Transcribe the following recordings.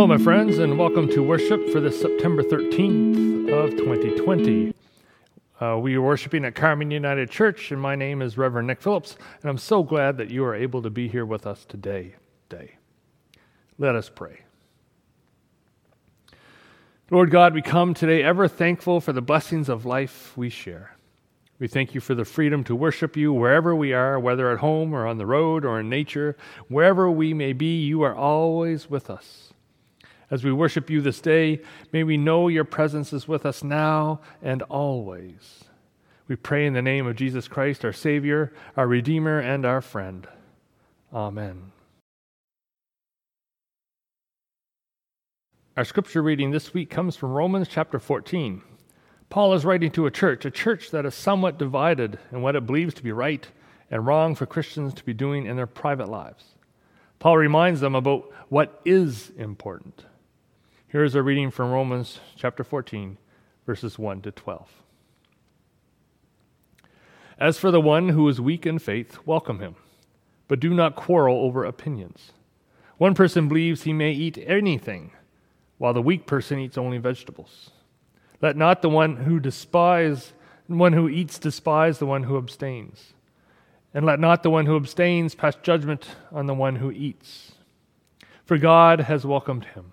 Hello, my friends, and welcome to worship for this September 13th of 2020. Uh, we are worshiping at Carmen United Church, and my name is Reverend Nick Phillips, and I'm so glad that you are able to be here with us today. Day. Let us pray. Lord God, we come today ever thankful for the blessings of life we share. We thank you for the freedom to worship you wherever we are, whether at home or on the road or in nature. Wherever we may be, you are always with us. As we worship you this day, may we know your presence is with us now and always. We pray in the name of Jesus Christ, our Savior, our Redeemer, and our friend. Amen. Our scripture reading this week comes from Romans chapter 14. Paul is writing to a church, a church that is somewhat divided in what it believes to be right and wrong for Christians to be doing in their private lives. Paul reminds them about what is important. Here is a reading from Romans chapter 14, verses 1 to 12. As for the one who is weak in faith, welcome him, but do not quarrel over opinions. One person believes he may eat anything, while the weak person eats only vegetables. Let not the one who despise, one who eats despise the one who abstains. And let not the one who abstains pass judgment on the one who eats. For God has welcomed him.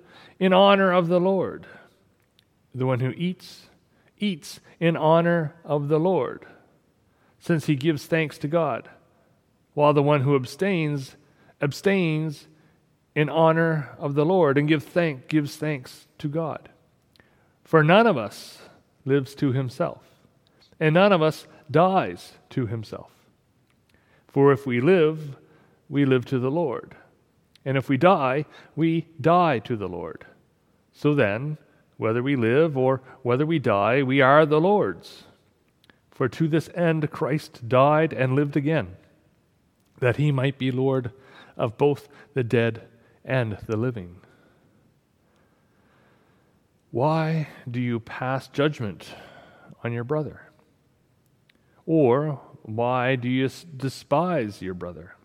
in honor of the Lord. The one who eats, eats in honor of the Lord, since he gives thanks to God, while the one who abstains, abstains in honor of the Lord and give thank, gives thanks to God. For none of us lives to himself, and none of us dies to himself. For if we live, we live to the Lord. And if we die, we die to the Lord. So then, whether we live or whether we die, we are the Lord's. For to this end Christ died and lived again, that he might be Lord of both the dead and the living. Why do you pass judgment on your brother? Or why do you despise your brother?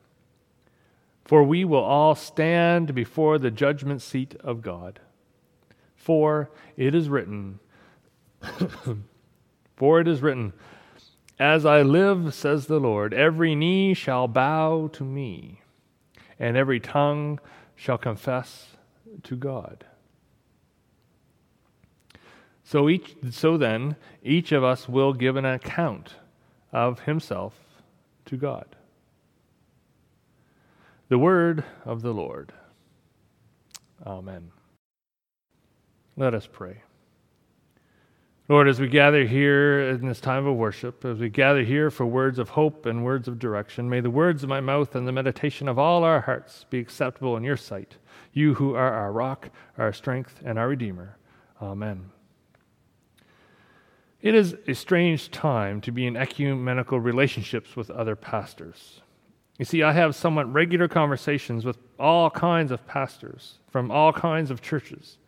For we will all stand before the judgment seat of God. For it is written, For it is written, As I live, says the Lord, every knee shall bow to me, and every tongue shall confess to God. So, each, so then, each of us will give an account of himself to God. The word of the Lord. Amen. Let us pray. Lord, as we gather here in this time of worship, as we gather here for words of hope and words of direction, may the words of my mouth and the meditation of all our hearts be acceptable in your sight, you who are our rock, our strength, and our Redeemer. Amen. It is a strange time to be in ecumenical relationships with other pastors. You see, I have somewhat regular conversations with all kinds of pastors from all kinds of churches,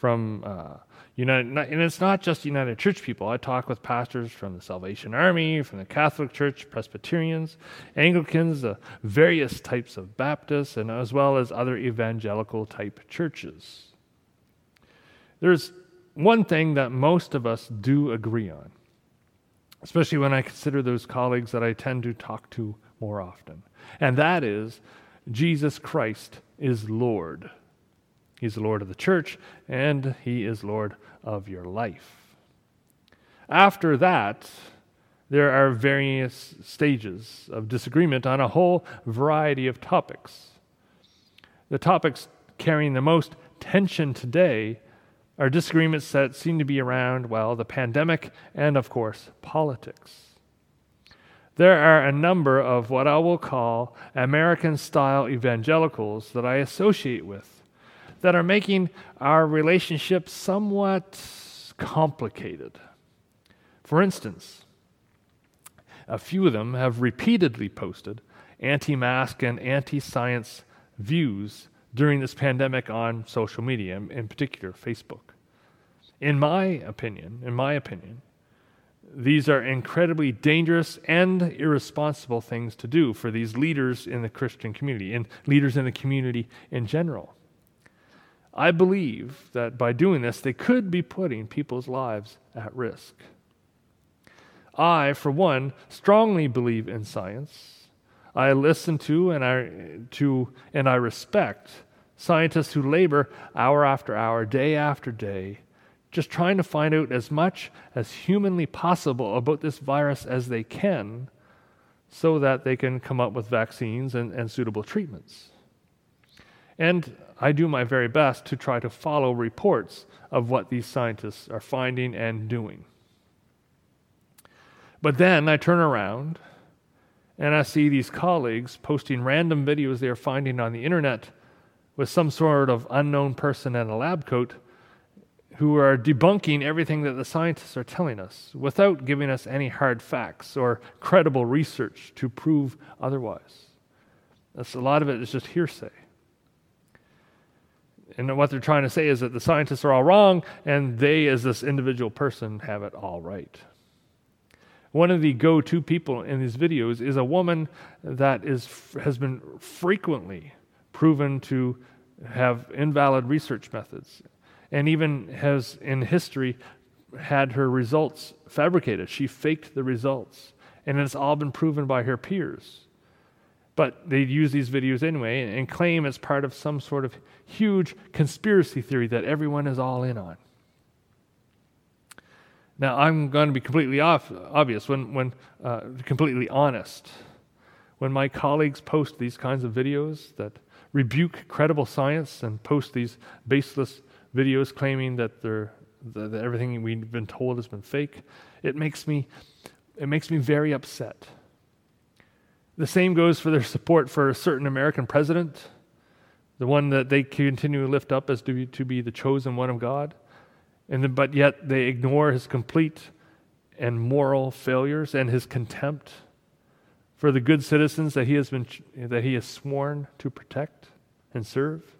from uh, United, and it's not just United Church people. I talk with pastors from the Salvation Army, from the Catholic Church, Presbyterians, Anglicans, uh, various types of Baptists, and as well as other evangelical type churches. There's one thing that most of us do agree on, especially when I consider those colleagues that I tend to talk to more often, and that is Jesus Christ is Lord. He's the Lord of the church, and He is Lord of your life. After that, there are various stages of disagreement on a whole variety of topics. The topics carrying the most tension today are disagreements that seem to be around, well, the pandemic and, of course, politics. There are a number of what I will call American style evangelicals that I associate with that are making our relationship somewhat complicated. For instance, a few of them have repeatedly posted anti mask and anti science views during this pandemic on social media, in particular Facebook. In my opinion, in my opinion, these are incredibly dangerous and irresponsible things to do for these leaders in the Christian community and leaders in the community in general. I believe that by doing this, they could be putting people's lives at risk. I, for one, strongly believe in science. I listen to and I, to, and I respect scientists who labor hour after hour, day after day, just trying to find out as much as humanly possible about this virus as they can so that they can come up with vaccines and, and suitable treatments. And I do my very best to try to follow reports of what these scientists are finding and doing. But then I turn around and I see these colleagues posting random videos they are finding on the internet with some sort of unknown person in a lab coat who are debunking everything that the scientists are telling us without giving us any hard facts or credible research to prove otherwise. That's a lot of it is just hearsay. And what they're trying to say is that the scientists are all wrong and they, as this individual person, have it all right. One of the go to people in these videos is a woman that is, has been frequently proven to have invalid research methods and even has in history had her results fabricated. She faked the results, and it's all been proven by her peers. But they use these videos anyway and claim it's part of some sort of huge conspiracy theory that everyone is all in on. Now, I'm going to be completely off, obvious, when, when uh, completely honest. When my colleagues post these kinds of videos that rebuke credible science and post these baseless videos claiming that, they're, that everything we've been told has been fake, it makes me, it makes me very upset. The same goes for their support for a certain American president, the one that they continue to lift up as to be, to be the chosen one of God. And the, but yet they ignore his complete and moral failures and his contempt for the good citizens that he has been that he has sworn to protect and serve.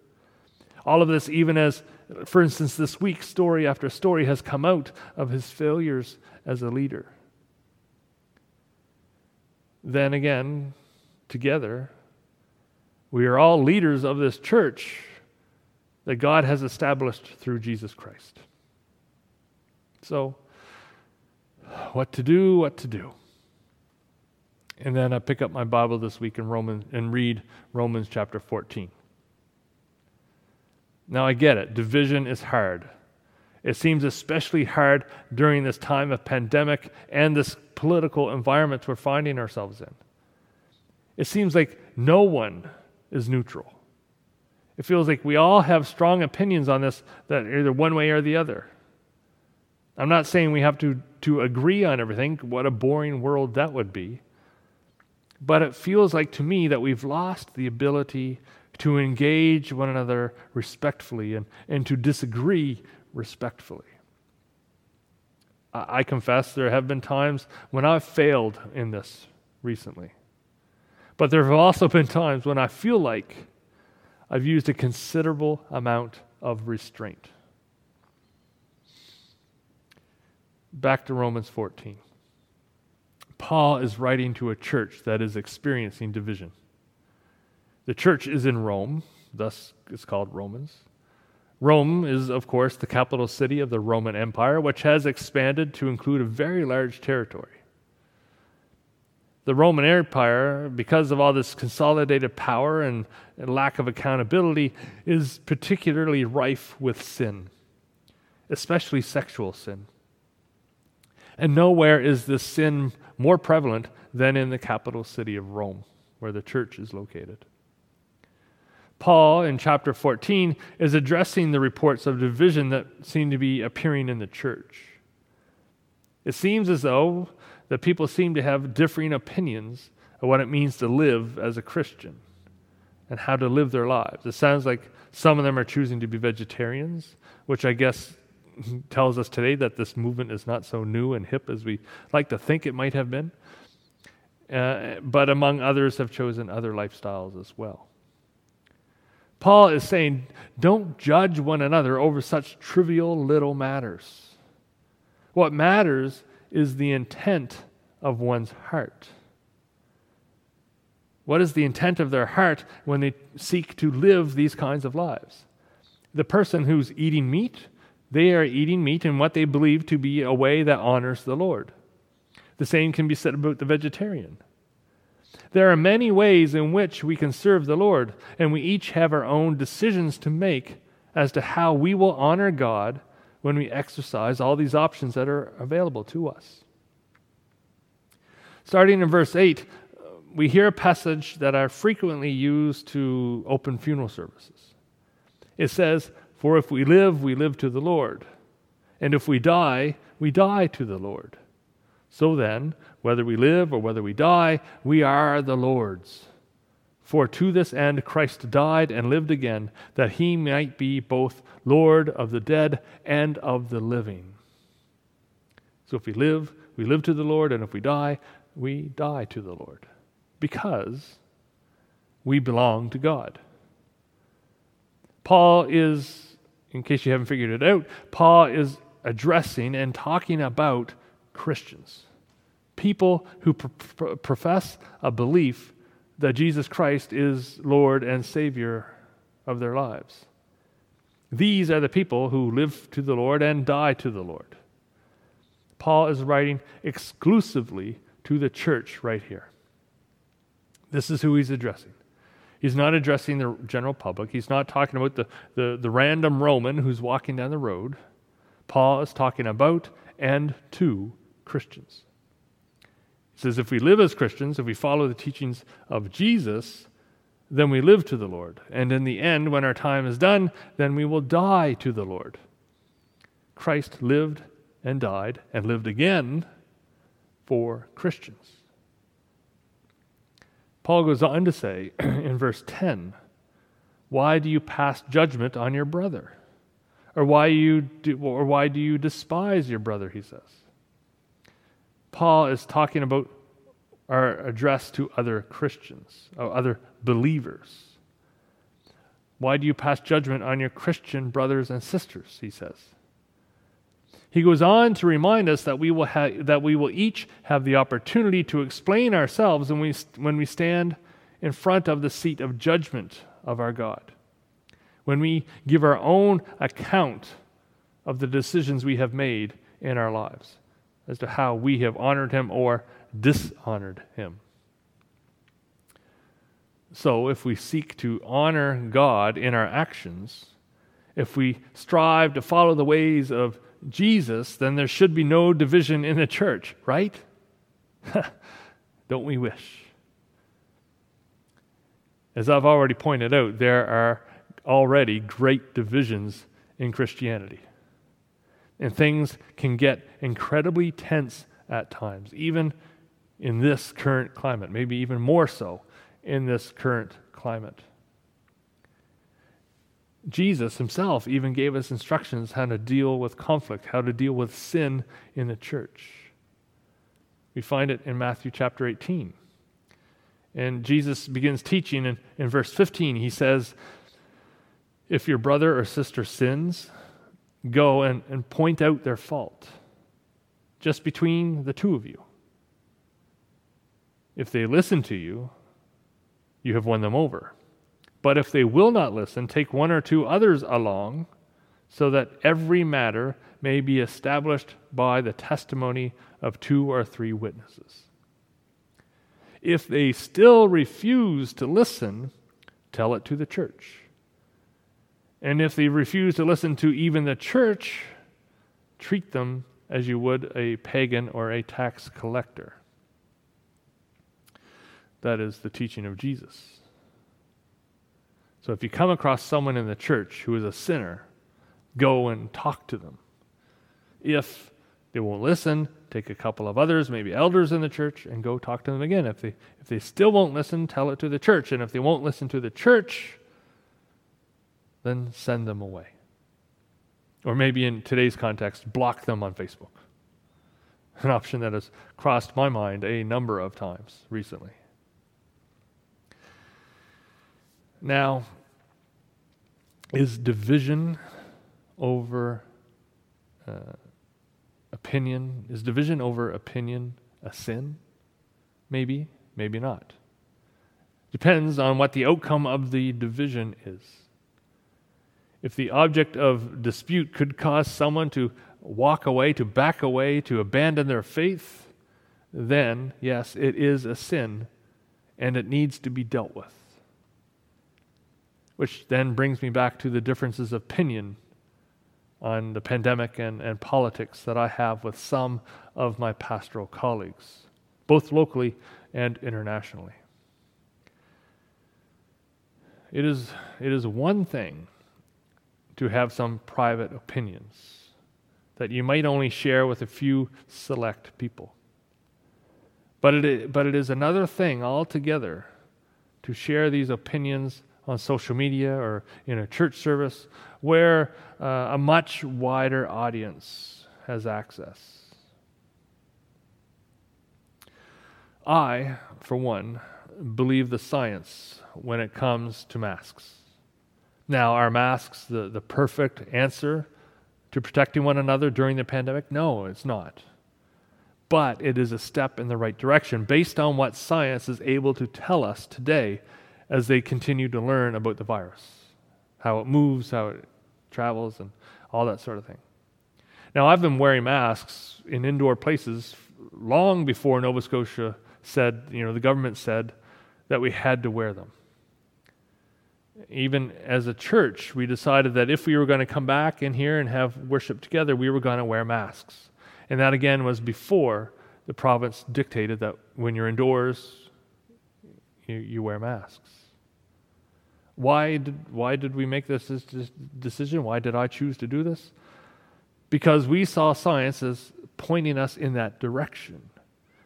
All of this, even as, for instance, this week, story after story has come out of his failures as a leader. Then again, together, we are all leaders of this church that God has established through Jesus Christ. So, what to do, what to do. And then I pick up my Bible this week in and read Romans chapter 14. Now I get it, division is hard. It seems especially hard during this time of pandemic and this political environment we're finding ourselves in. It seems like no one is neutral. It feels like we all have strong opinions on this that either one way or the other. I'm not saying we have to, to agree on everything. What a boring world that would be. But it feels like to me that we've lost the ability to engage one another respectfully and, and to disagree respectfully. I, I confess there have been times when I've failed in this recently. But there have also been times when I feel like I've used a considerable amount of restraint. Back to Romans 14. Paul is writing to a church that is experiencing division. The church is in Rome, thus it's called Romans. Rome is, of course, the capital city of the Roman Empire, which has expanded to include a very large territory. The Roman Empire, because of all this consolidated power and, and lack of accountability, is particularly rife with sin, especially sexual sin. And nowhere is this sin more prevalent than in the capital city of Rome, where the church is located. Paul, in chapter 14, is addressing the reports of division that seem to be appearing in the church. It seems as though that people seem to have differing opinions of what it means to live as a Christian. and how to live their lives. It sounds like some of them are choosing to be vegetarians, which I guess tells us today that this movement is not so new and hip as we like to think it might have been. Uh, but among others have chosen other lifestyles as well. Paul is saying, don't judge one another over such trivial little matters. What matters is the intent of one's heart. What is the intent of their heart when they seek to live these kinds of lives? The person who's eating meat they are eating meat in what they believe to be a way that honors the Lord. The same can be said about the vegetarian. There are many ways in which we can serve the Lord, and we each have our own decisions to make as to how we will honor God when we exercise all these options that are available to us. Starting in verse 8, we hear a passage that are frequently used to open funeral services. It says, for if we live, we live to the Lord. And if we die, we die to the Lord. So then, whether we live or whether we die, we are the Lord's. For to this end Christ died and lived again, that he might be both Lord of the dead and of the living. So if we live, we live to the Lord, and if we die, we die to the Lord, because we belong to God. Paul is in case you haven't figured it out, Paul is addressing and talking about Christians, people who pr- profess a belief that Jesus Christ is Lord and Savior of their lives. These are the people who live to the Lord and die to the Lord. Paul is writing exclusively to the church right here. This is who he's addressing. He's not addressing the general public. He's not talking about the, the, the random Roman who's walking down the road. Paul is talking about and to Christians. He says, if we live as Christians, if we follow the teachings of Jesus, then we live to the Lord. And in the end, when our time is done, then we will die to the Lord. Christ lived and died and lived again for Christians. Paul goes on to say in verse 10 Why do you pass judgment on your brother? Or why, you do, or why do you despise your brother, he says. Paul is talking about our address to other Christians, or other believers. Why do you pass judgment on your Christian brothers and sisters, he says. He goes on to remind us that we will, ha- that we will each have the opportunity to explain ourselves when we, when we stand in front of the seat of judgment of our God. When we give our own account of the decisions we have made in our lives as to how we have honored Him or dishonored Him. So, if we seek to honor God in our actions, if we strive to follow the ways of Jesus, then there should be no division in the church, right? Don't we wish? As I've already pointed out, there are already great divisions in Christianity. And things can get incredibly tense at times, even in this current climate, maybe even more so in this current climate. Jesus himself even gave us instructions how to deal with conflict, how to deal with sin in the church. We find it in Matthew chapter 18. And Jesus begins teaching in, verse 15. He says, If your brother or sister sins, go and, and point out their fault, just between the two of you. If they listen to you, you have won them over. But if they will not listen, take one or two others along, so that every matter may be established by the testimony of two or three witnesses. If they still refuse to listen, tell it to the church. And if they refuse to listen to even the church, treat them as you would a pagan or a tax collector. That is the teaching of Jesus. So if you come across someone in the church who is a sinner, go and talk to them. If They won't listen. Take a couple of others, maybe elders in the church, and go talk to them again. If they, if they still won't listen, tell it to the church. And if they won't listen to the church, then send them away. Or maybe in today's context, block them on Facebook. An option that has crossed my mind a number of times recently. Now, is division over uh, opinion, is division over opinion a sin? Maybe, maybe not. Depends on what the outcome of the division is. If the object of dispute could cause someone to walk away, to back away, to abandon their faith, then, yes, it is a sin and it needs to be dealt with. Which then brings me back to the differences of opinion on the pandemic and, and politics that I have with some of my pastoral colleagues, both locally and internationally. It is, it is one thing to have some private opinions that you might only share with a few select people. But it, but it is another thing altogether to share these opinions on social media or in a church service where uh, a much wider audience has access. I, for one, believe the science when it comes to masks. Now, are masks the, the perfect answer to protecting one another during the pandemic? No, it's not. But it is a step in the right direction based on what science is able to tell us today as they continue to learn about the virus how it moves, how it travels, and all that sort of thing. Now, I've been wearing masks in indoor places long before Nova Scotia said, you know, the government said that we had to wear them. Even as a church, we decided that if we were going to come back in here and have worship together, we were going to wear masks. And that again was before the province dictated that when you're indoors, you, you wear masks. Why did, why did we make this, this decision? Why did I choose to do this? Because we saw science as pointing us in that direction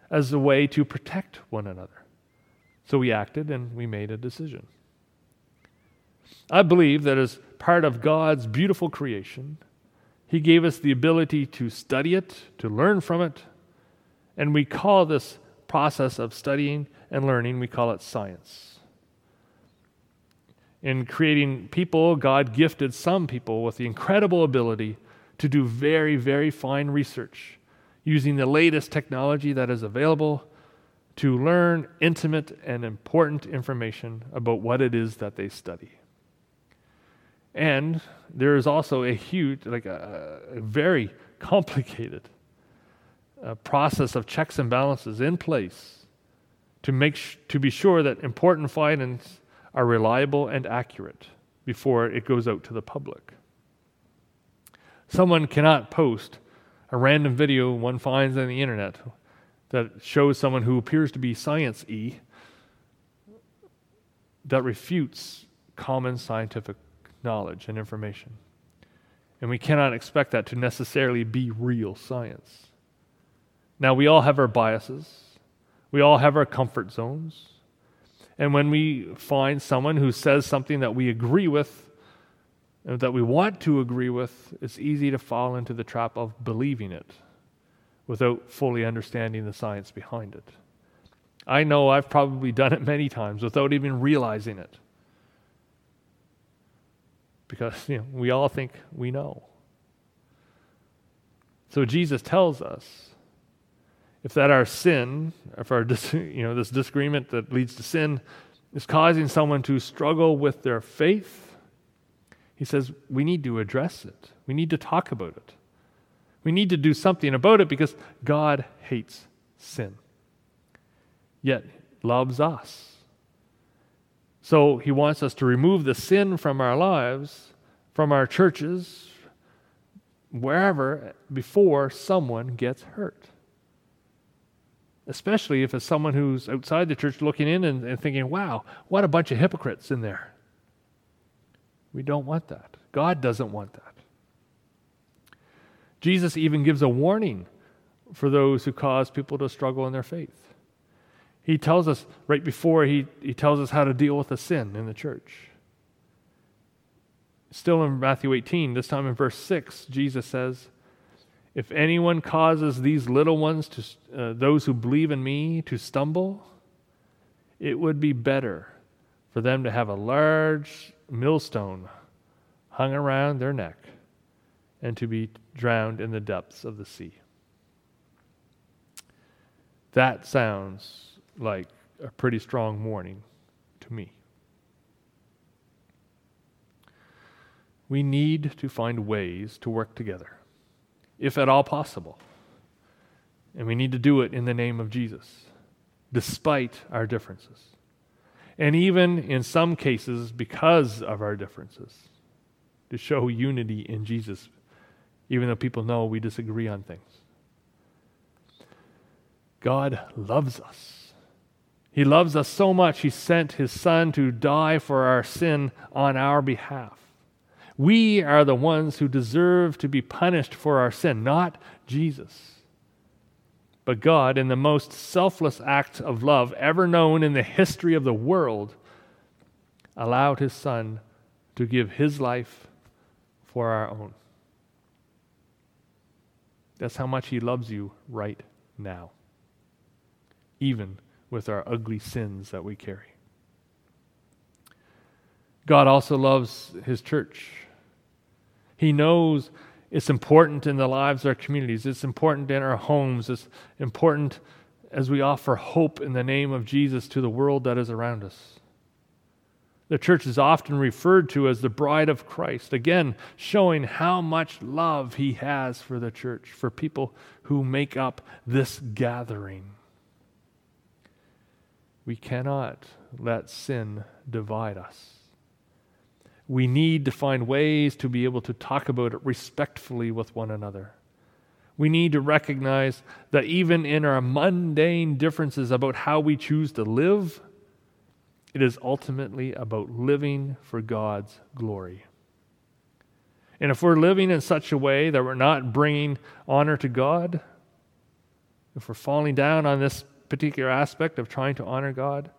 as a way to protect one another. So we acted and we made a decision. I believe that as part of God's beautiful creation, He gave us the ability to study it, to learn from it, and we call this process of studying and learning, we call it science in creating people, God gifted some people with the incredible ability to do very, very fine research using the latest technology that is available to learn intimate and important information about what it is that they study. And there is also a huge, like a, a very complicated uh, process of checks and balances in place to make sh- to be sure that important findings are reliable and accurate before it goes out to the public. Someone cannot post a random video one finds on the internet that shows someone who appears to be science y that refutes common scientific knowledge and information. And we cannot expect that to necessarily be real science. Now, we all have our biases, we all have our comfort zones. And when we find someone who says something that we agree with, that we want to agree with, it's easy to fall into the trap of believing it without fully understanding the science behind it. I know I've probably done it many times without even realizing it. Because you know, we all think we know. So Jesus tells us if that our sin, if our you know this disagreement that leads to sin is causing someone to struggle with their faith, he says we need to address it. We need to talk about it. We need to do something about it because God hates sin. Yet loves us. So he wants us to remove the sin from our lives, from our churches, wherever before someone gets hurt especially if it's someone who's outside the church looking in and, and, thinking, wow, what a bunch of hypocrites in there. We don't want that. God doesn't want that. Jesus even gives a warning for those who cause people to struggle in their faith. He tells us right before he, he tells us how to deal with a sin in the church. Still in Matthew 18, this time in verse 6, Jesus says, If anyone causes these little ones, to, uh, those who believe in me, to stumble, it would be better for them to have a large millstone hung around their neck and to be drowned in the depths of the sea. That sounds like a pretty strong warning to me. We need to find ways to work together, if at all possible. And we need to do it in the name of Jesus, despite our differences. And even in some cases, because of our differences, to show unity in Jesus, even though people know we disagree on things. God loves us. He loves us so much, He sent His Son to die for our sin on our behalf. We are the ones who deserve to be punished for our sin, not Jesus. But God, in the most selfless act of love ever known in the history of the world, allowed His Son to give His life for our own. That's how much He loves you right now, even with our ugly sins that we carry. God also loves His church. He knows it's important in the lives of our communities, it's important in our homes, it's important as we offer hope in the name of Jesus to the world that is around us. The church is often referred to as the bride of Christ, again, showing how much love he has for the church, for people who make up this gathering. We cannot let sin divide us. We need to find ways to be able to talk about it respectfully with one another. We need to recognize that even in our mundane differences about how we choose to live, it is ultimately about living for God's glory. And if we're living in such a way that we're not bringing honor to God, if we're falling down on this particular aspect of trying to honor God,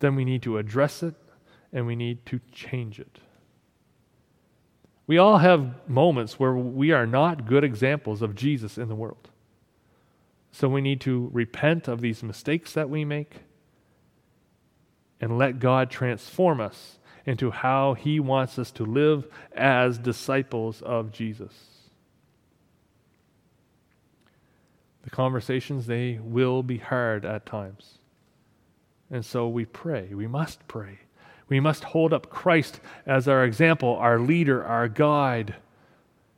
then we need to address it and we need to change it. We all have moments where we are not good examples of Jesus in the world. So we need to repent of these mistakes that we make and let God transform us into how He wants us to live as disciples of Jesus. The conversations, they will be hard at times. And so we pray. We must pray we must hold up Christ as our example, our leader, our guide,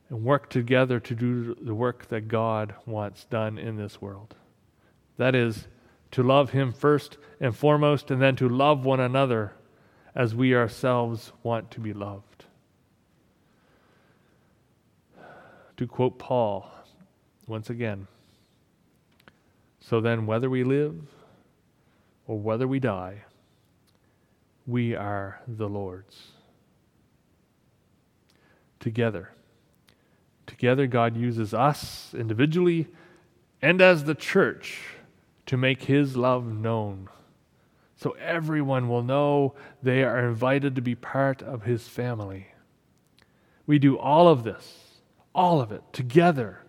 and work together to do the work that God wants done in this world. That is, to love Him first and foremost, and then to love one another as we ourselves want to be loved. To quote Paul once again So then, whether we live or whether we die, we are the Lord's. Together. Together, God uses us individually and as the church to make His love known. So everyone will know they are invited to be part of His family. We do all of this, all of it, together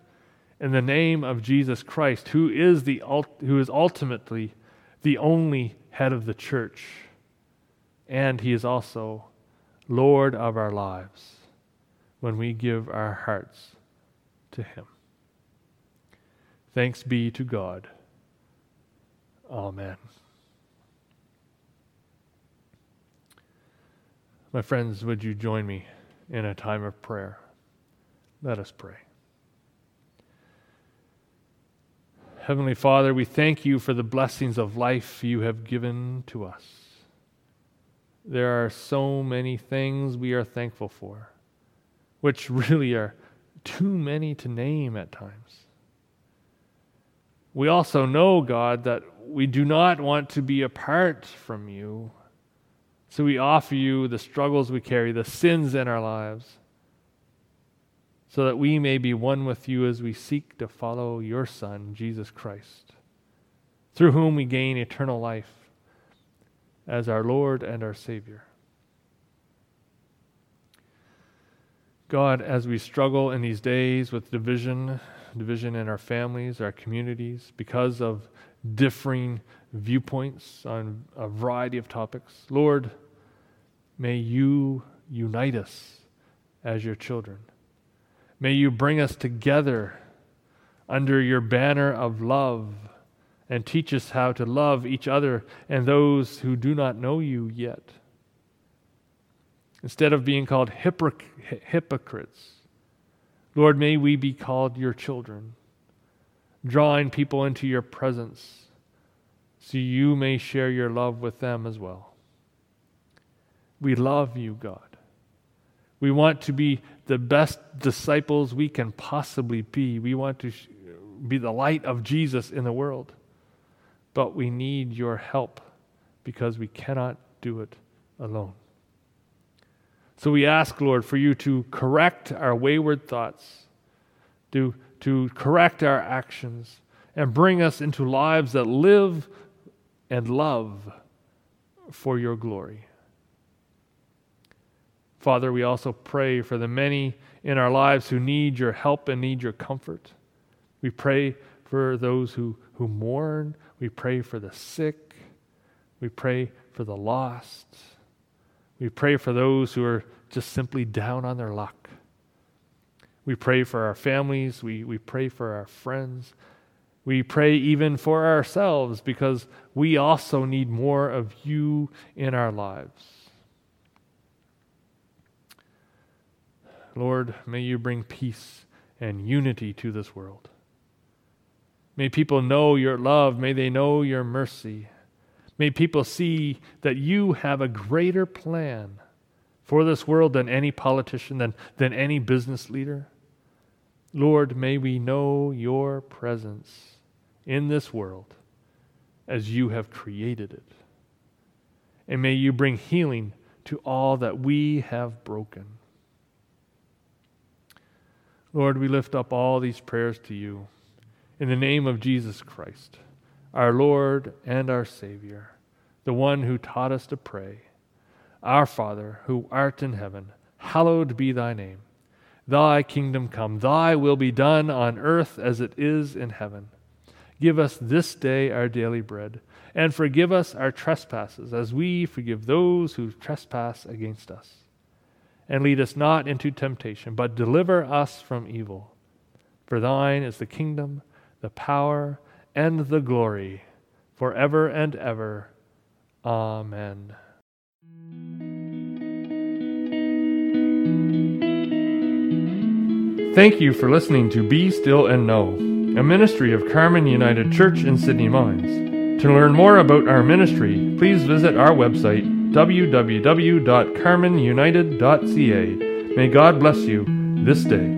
in the name of Jesus Christ, who is, the, who is ultimately the only head of the church and He is also Lord of our lives when we give our hearts to Him. Thanks be to God. Amen. My friends, would you join me in a time of prayer? Let us pray. Heavenly Father, we thank you for the blessings of life you have given to us. There are so many things we are thankful for, which really are too many to name at times. We also know, God, that we do not want to be apart from you. So we offer you the struggles we carry, the sins in our lives. So that we may be one with you as we seek to follow your Son, Jesus Christ, through whom we gain eternal life as our Lord and our Savior. God, as we struggle in these days with division, division in our families, our communities, because of differing viewpoints on a variety of topics, Lord, may you unite us as your children. May you bring us together under your banner of love and teach us how to love each other and those who do not know you yet. Instead of being called hypocrites, Lord, may we be called your children, drawing people into your presence so you may share your love with them as well. We love you, God. We want to be the best disciples we can possibly be. We want to be the light of Jesus in the world. But we need your help because we cannot do it alone. So we ask, Lord, for you to correct our wayward thoughts, to, to correct our actions, and bring us into lives that live and love for your glory. Father, we also pray for the many in our lives who need your help and need your comfort. We pray for those who, who mourn. We pray for the sick. We pray for the lost. We pray for those who are just simply down on their luck. We pray for our families. We, we pray for our friends. We pray even for ourselves because we also need more of you in our lives. Lord, may you bring peace and unity to this world. May people know your love. May they know your mercy. May people see that you have a greater plan for this world than any politician, than, than any business leader. Lord, may we know your presence in this world as you have created it. And may you bring healing to all that we have broken. Lord, we lift up all these prayers to you in the name of Jesus Christ, our Lord and our Savior, the one who taught us to pray. Our Father, who art in heaven, hallowed be thy name. Thy kingdom come, thy will be done on earth as it is in heaven. Give us this day our daily bread, and forgive us our trespasses, as we forgive those who trespass against us and lead us not into temptation, but deliver us from evil. For thine is the kingdom, the power, and the glory, forever and ever. Amen. Thank you for listening to Be Still and Know, a ministry of Carmen United Church in Sydney Mines. To learn more about our ministry, please visit our website www.carmenunited.ca. May God bless you this day.